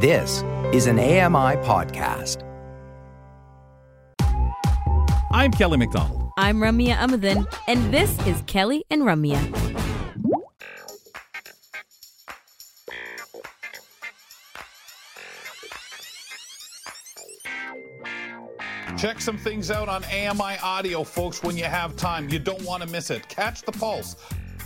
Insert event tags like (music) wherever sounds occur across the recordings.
This is an AMI podcast. I'm Kelly McDonald. I'm Ramya Amuthan, and this is Kelly and Ramya. Check some things out on AMI Audio, folks, when you have time. You don't want to miss it. Catch the pulse.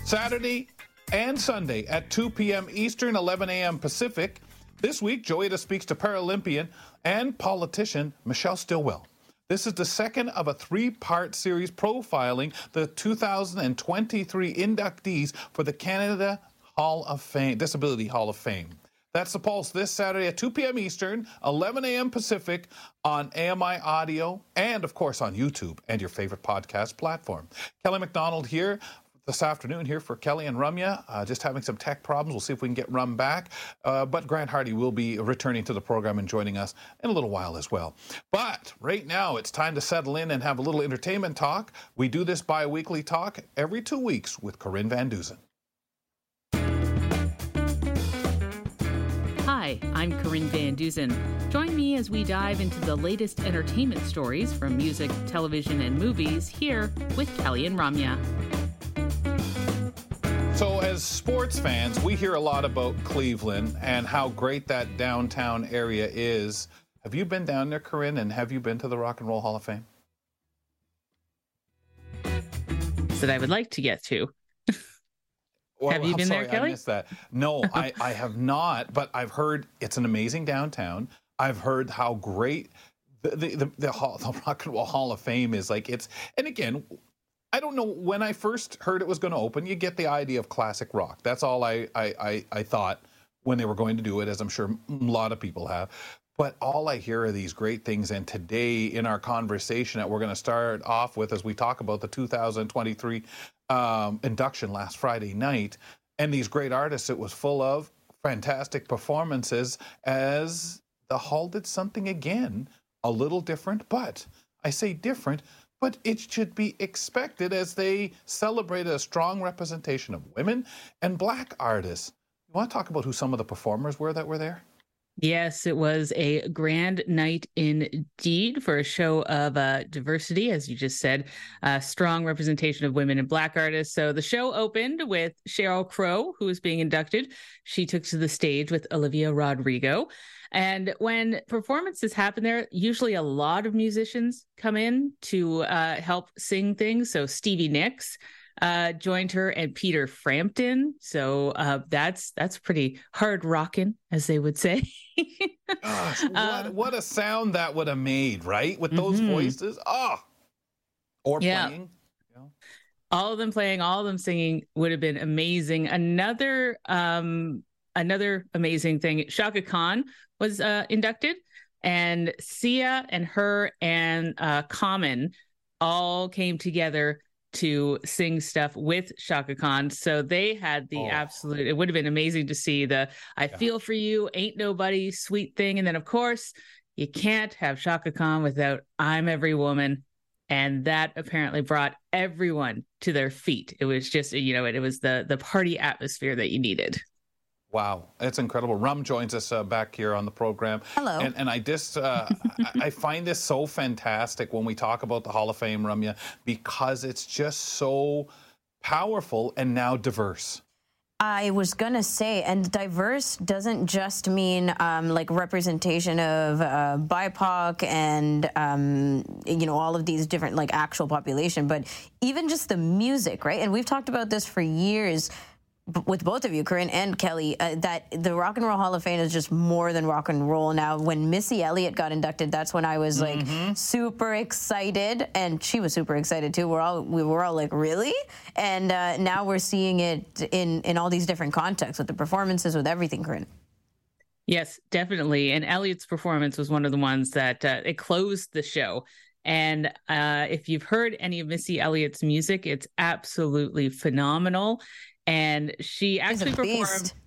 Saturday and Sunday at 2 p.m. Eastern, 11 a.m. Pacific. This week, Joeita speaks to Paralympian and politician Michelle Stilwell. This is the second of a three part series profiling the 2023 inductees for the Canada Hall of Fame, Disability Hall of Fame. That's the Pulse this Saturday at 2 p.m. Eastern, 11 a.m. Pacific on AMI Audio and, of course, on YouTube and your favorite podcast platform. Kelly McDonald here this afternoon here for Kelly and Ramya. Uh, just having some tech problems. We'll see if we can get Rum back. Uh, but Grant Hardy will be returning to the program and joining us in a little while as well. But right now, it's time to settle in and have a little entertainment talk. We do this bi weekly talk every two weeks with Corinne Van Dusen. Hi, I'm Corinne Van Dusen. Join me as we dive into the latest entertainment stories from music, television, and movies here with Kelly and Ramya. So, as sports fans, we hear a lot about Cleveland and how great that downtown area is. Have you been down there, Corinne, and have you been to the Rock and Roll Hall of Fame? That I would like to get to. Well, Have you I'm been there, sorry, Kelly? I missed that. No, (laughs) I, I have not, but I've heard it's an amazing downtown. I've heard how great the the, the, the, hall, (laughs) the Rock and Roll Hall of Fame is. Like it's, and again, I don't know when I first heard it was going to open. You get the idea of classic rock. That's all I I, I I thought when they were going to do it, as I'm sure a lot of people have. But all I hear are these great things. And today, in our conversation that we're going to start off with, as we talk about the 2023 um, induction last Friday night, and these great artists, it was full of fantastic performances as the Hall did something again, a little different, but I say different, but it should be expected as they celebrated a strong representation of women and black artists. You want to talk about who some of the performers were that were there? Yes, it was a grand night indeed for a show of uh, diversity, as you just said, uh, strong representation of women and Black artists. So the show opened with Sheryl Crow, who was being inducted. She took to the stage with Olivia Rodrigo. And when performances happen there, usually a lot of musicians come in to uh, help sing things. So Stevie Nicks uh, joined her and Peter Frampton. So uh, that's that's pretty hard rocking, as they would say. (laughs) Gosh, what, Uh, what a sound that would have made, right? With those Mhm. voices. Oh, or Yeah. playing. all of them playing, all of them singing would have been amazing. Another um another amazing thing, Chaka Khan was uh, inducted, and Sia and her and uh, Common all came together to sing stuff with Chaka Khan. So they had the Oh. absolute. It would have been amazing to see the "I Yeah. feel for you, ain't nobody" sweet thing, and then of course you can't have Chaka Khan without "I'm Every Woman." and that apparently brought everyone to their feet. It was just, you know, it, it was the the party atmosphere that you needed. Wow, it's incredible. Rum joins us uh, back here on the program. Hello. And, and I just, uh, (laughs) I, find this so fantastic when we talk about the Hall of Fame, Rumya, because it's just so powerful and now diverse. I was gonna say, and diverse doesn't just mean um, like representation of uh, BIPOC and um, you know all of these different like actual population, but even just the music, right? And we've talked about this for years with both of you, Corinne and Kelly, uh, that the Rock and Roll Hall of Fame is just more than rock and roll. Now, when Missy Elliott got inducted, that's when I was like super excited, and she was super excited too. We're all we were all like, really? And uh, now we're seeing it in in all these different contexts with the performances, with everything, Corinne. Yes, definitely. And Elliott's performance was one of the ones that uh, it closed the show. And uh, if you've heard any of Missy Elliott's music, it's absolutely phenomenal. And she actually performed. (laughs)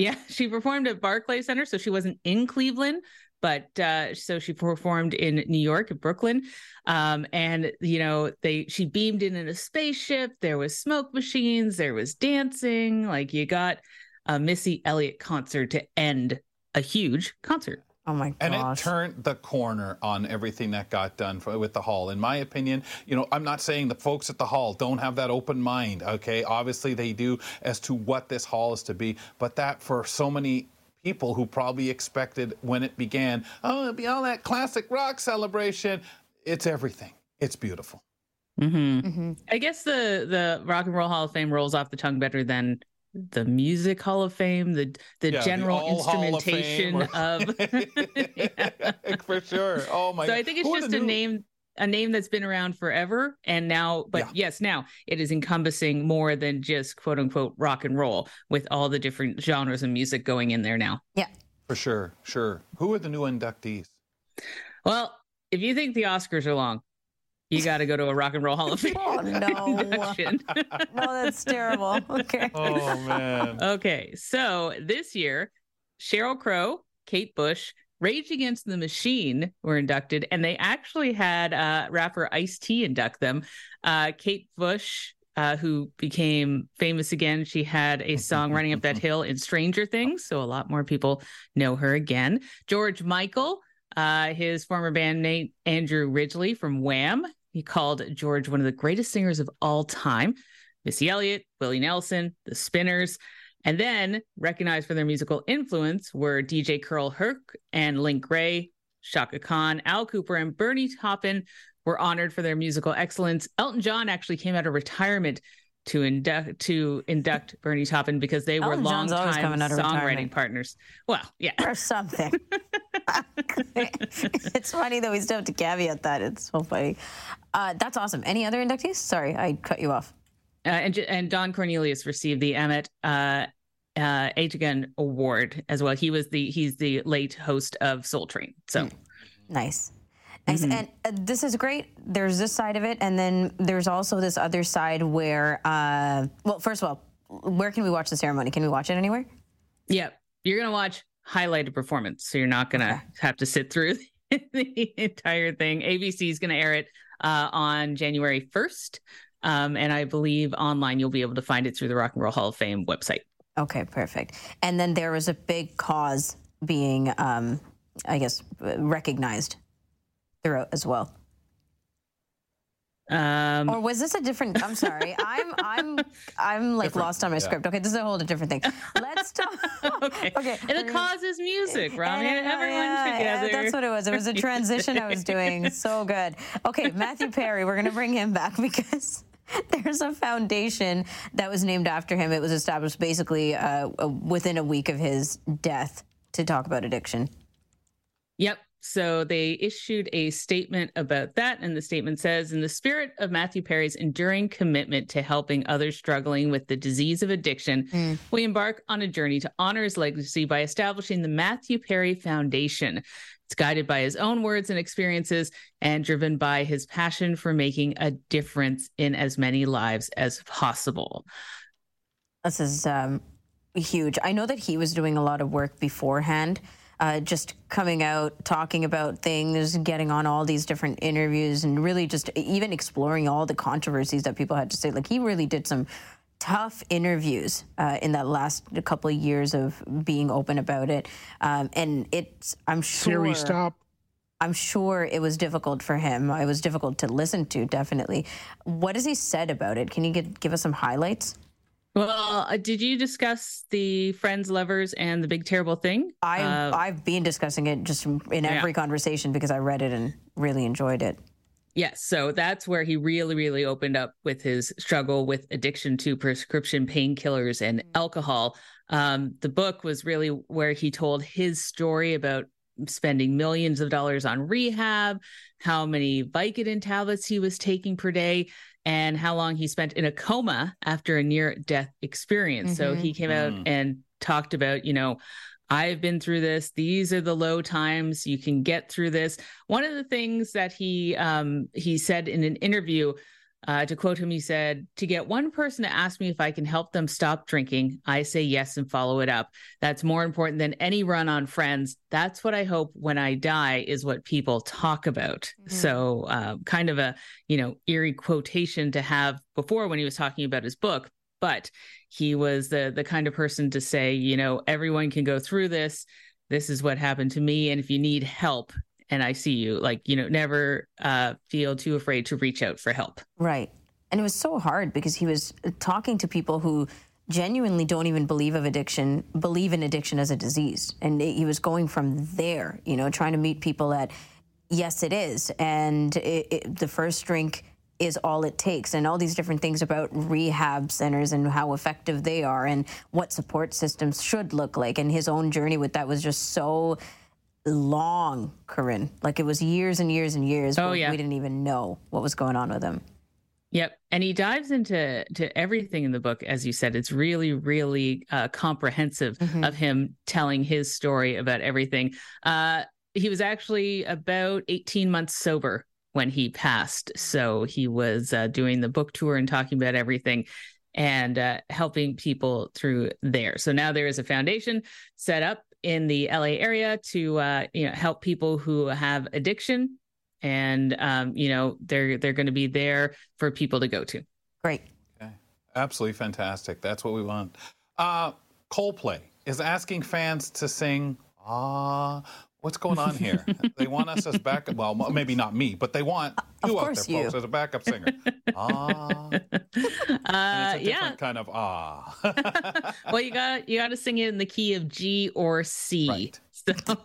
Yeah, she performed at Barclay Center, so she wasn't in Cleveland, but uh, so she performed in New York, at Brooklyn, um, and you know they she beamed in in a spaceship. There was smoke machines, there was dancing. Like you got a Missy Elliott concert to end a huge concert. Oh my god. And it turned the corner on everything that got done for, with the hall. In my opinion, you know, I'm not saying the folks at the hall don't have that open mind. Okay, obviously they do as to what this hall is to be, but that for so many people who probably expected when it began, oh, it'll be all that classic rock celebration. It's everything. It's beautiful. hmm I guess the the Rock and Roll Hall of Fame rolls off the tongue better than the Music Hall of Fame, the the Yeah, general All Hall of instrumentation of. (laughs) (laughs) (laughs) For sure. Oh my! So I think it's Who just a new- name a name that's been around forever and now but Yeah. yes now it is encompassing more than just quote unquote rock and roll with all the different genres of music going in there now yeah. For sure, sure. Who are the new inductees? well if you think the oscars are long (laughs) you got to go to a rock and roll hall of (laughs) fame Oh no. induction. (laughs) no, that's terrible. Okay. Oh man. okay so this year sheryl crow kate bush Rage Against the Machine were inducted, and they actually had uh, rapper Ice T induct them. Uh, Kate Bush, uh, who became famous again, she had a song "Running Up That Hill" in Stranger Things, so a lot more people know her again. George Michael, uh, his former bandmate Andrew Ridgeley from Wham, he called George one of the greatest singers of all time. Missy Elliott, Willie Nelson, The Spinners. And then recognized for their musical influence were DJ Kool Herc and Link Wray, Chaka Khan, Al Kooper, and Bernie Taupin were honored for their musical excellence. Elton John actually came out of retirement to induct to induct (laughs) Bernie Taupin because they were Elton John's always longtime coming out of songwriting retirement. partners. Well, yeah. or something. (laughs) (laughs) it's funny that we still have to caveat that. It's so funny. Uh, that's awesome. Any other inductees? Sorry, I cut you off. Uh, and, and Don Cornelius received the Ahmet uh, uh, Again Award as well. He was the he's the late host of Soul Train. So Nice. Nice. Mm-hmm. And uh, this is great. There's this side of it, and then there's also this other side where, uh, well, first of all, where can we watch the ceremony? Can we watch it anywhere? yeah, you're gonna watch highlighted performance, so you're not gonna Okay. have to sit through (laughs) the entire thing. ABC is gonna air it uh, on January 1st. Um, and I believe online you'll be able to find it through the Rock and Roll Hall of Fame website. Okay, perfect. And then there was a big cause being, um, I guess, recognized throughout as well. Um, Or was this a different? I'm sorry. I'm I'm I'm like Different, lost on my yeah. script. Okay, this is a whole different thing. Let's talk. (laughs) okay. okay. And the cause is music, Rami. And, uh, Everyone yeah, yeah, together. that's what it was. It was a transition I was doing. So good. Okay, Matthew Perry. We're gonna bring him back (laughs) because. There's a foundation that was named after him. It was established basically uh, within a week of his death to talk about addiction. Yep. So they issued a statement about that. And the statement says In the spirit of Matthew Perry's enduring commitment to helping others struggling with the disease of addiction, we embark on a journey to honor his legacy by establishing the Matthew Perry Foundation. It's guided by his own words and experiences and driven by his passion for making a difference in as many lives as possible. This is um, huge. I know that he was doing a lot of work beforehand, uh, just coming out, talking about things, getting on all these different interviews, and really just even exploring all the controversies that people had to say. Like he really did some tough interviews uh, in that last couple of years of being open about it, um, and it's I'm sure. Siri, stop. I'm sure it was difficult for him. It was difficult to listen to, definitely. What has he said about it? Can you give, give us some highlights? Well, uh, did you discuss the friends, lovers, and the big terrible thing? I Uh, I've been discussing it just in every conversation because I read it and really enjoyed it. Yes. So that's where he really, really opened up with his struggle with addiction to prescription painkillers and alcohol. Um, the book was really where he told his story about spending millions of dollars on rehab, how many Vicodin tablets he was taking per day, and how long he spent in a coma after a near death experience. So he came out and talked about, you know, I've been through this. These are the low times. You can get through this. One of the things that he um, he said in an interview, uh, to quote him, he said, "To get one person to ask me if I can help them stop drinking, I say yes and follow it up. That's more important than any run on friends. That's what I hope when I die is what people talk about." So, uh, kind of a you know eerie quotation to have before when he was talking about his book, but he was the the kind of person to say, you know, everyone can go through this. this is what happened to me. And if you need help, and I see you, like, you know, never uh, feel too afraid to reach out for help. Right. And it was so hard because he was talking to people who genuinely don't even believe of addiction, believe in addiction as a disease. And he was going from there, you know, trying to meet people that, yes, it is. And it, it, the first drink is all it takes and all these different things about rehab centers and how effective they are and what support systems should look like and his own journey with that was just so long corinne like it was years and years and years oh, yeah. we didn't even know what was going on with him Yep, and he dives into to everything in the book, as you said. It's really, really uh, comprehensive mm-hmm. of him telling his story about everything. Uh, he was actually about eighteen months sober when he passed, so he was uh, doing the book tour and talking about everything and uh, helping people through there. So now there is a foundation set up in the LA area to uh, you know help people who have addiction and um, you know they're they're going to be there for people to go to. Great. Okay. Absolutely fantastic. That's what we want. Uh, Coldplay is asking fans to sing "Ah." What's going on here? they want us as backup. Well, maybe not me, but they want you out there, you. folks, as a backup singer. (laughs) ah, uh, yeah, kind of ah. (laughs) well, you got you got to sing it in the key of G or C. Right. So (laughs)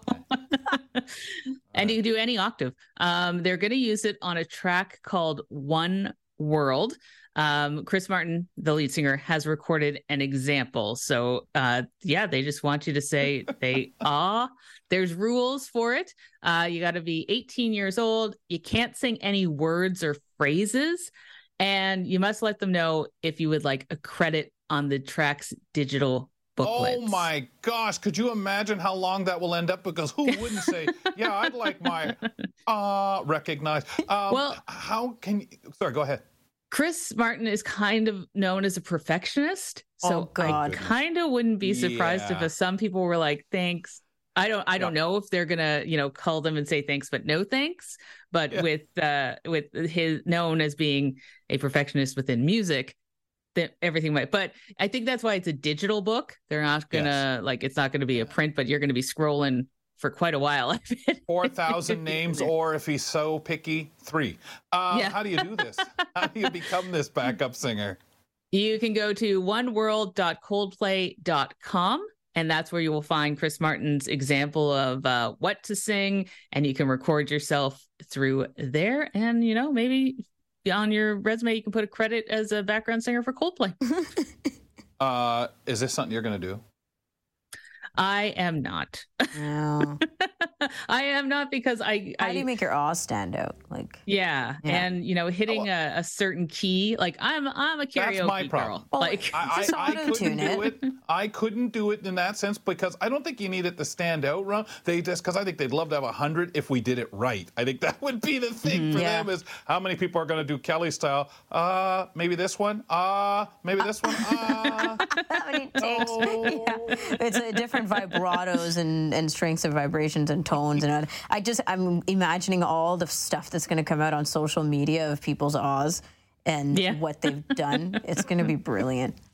and you can do any octave. Um, they're going to use it on a track called One World. Um, Chris Martin, the lead singer, has recorded an example. So, uh, yeah, they just want you to say they ah. There's rules for it. Uh, you got to be 18 years old. You can't sing any words or phrases, and you must let them know if you would like a credit on the track's digital booklets. Oh my gosh, could you imagine how long that will end up? Because who wouldn't say, (laughs) yeah, I'd like my uh recognized. Um, well, how can you sorry, go ahead. Chris Martin is kind of known as a perfectionist. So oh, I kind of wouldn't be surprised yeah. if some people were like, thanks. I don't I don't know if they're gonna, you know, call them and say thanks, but no thanks. But yeah. with uh with his known as being a perfectionist within music, that everything might but i think that's why it's a digital book they're not gonna yes. like it's not gonna be a print but you're gonna be scrolling for quite a while (laughs) 4000 (laughs) names or if he's so picky three uh, yeah. how do you do this (laughs) how do you become this backup singer you can go to oneworld.coldplay.com and that's where you will find Chris Martin's example of uh, what to sing, and you can record yourself through there. And you know, maybe on your resume, you can put a credit as a background singer for Coldplay. (laughs) uh, is this something you're going to do? I am not. No. (laughs) (laughs) I am not because I. How I, do you make your awe stand out? Like. Yeah, yeah. and you know, hitting oh, a, a, certain key. Like I'm, I'm a karaoke that's my problem. girl. Well, like I, I, I couldn't do it. I couldn't do it in that sense because I don't think you need it to stand out. Ron. They just because I think they'd love to have a hundred if we did it right. I think (laughs) that would be the thing mm, for yeah. them is how many people are going to do Kelly style. Uh, maybe this one. Uh, maybe this one. Uh, how many takes? Oh. (laughs) Yeah. It's a different vibratos and and strengths of vibrations and and I just I'm imagining all the stuff that's going to come out on social media of people's awes and yeah. what they've done. it's going to be brilliant. (laughs)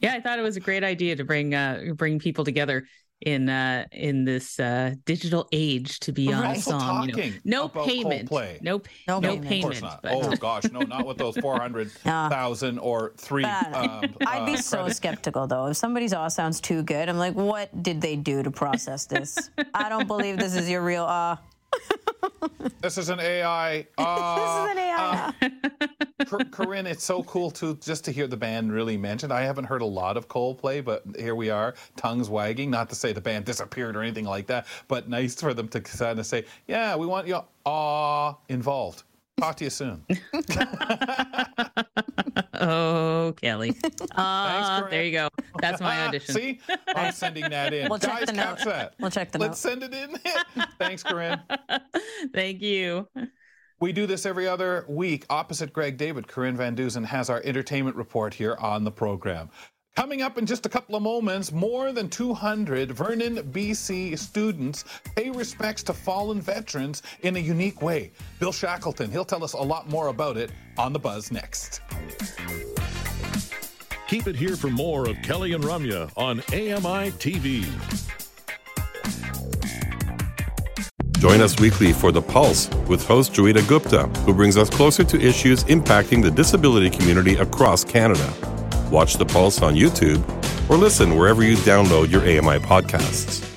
Yeah, I thought it was a great idea to bring uh, bring people together in uh in this uh digital age to be on a song you know. No payment. Coldplay. no no, no payment. oh (laughs) gosh no not with those 400,000 or 3 um, I'd be uh, so skeptical though. If somebody's awe sounds too good I'm like what did they do to process this? I don't believe this is your real awe (laughs) this is an AI. Uh, (laughs) this is an AI. Uh, (laughs) Corinne, it's so cool to just to hear the band really mentioned. I haven't heard a lot of Coldplay, but here we are, tongues wagging. Not to say the band disappeared or anything like that, but nice for them to kind of say, "Yeah, we want you all involved." Talk to you soon. Oh, Kelly. Uh, (laughs) Thanks, there you go. That's my (laughs) audition. See, I'm sending that in. We'll Guys, check the catch note. that. We'll check the Let's note. send it in. (laughs) Thanks, Corinne. Thank you. We do this every other week. Opposite Greg David, Corinne Van Dusen has our entertainment report here on the program. Coming up in just a couple of moments, more than 200 Vernon, BC students pay respects to fallen veterans in a unique way. Bill Shackleton, he'll tell us a lot more about it on The Buzz next. Keep it here for more of Kelly and Ramya on AMI TV. Join us weekly for The Pulse with host Joeita Gupta, who brings us closer to issues impacting the disability community across Canada. Watch The Pulse on YouTube or listen wherever you download your AMI podcasts.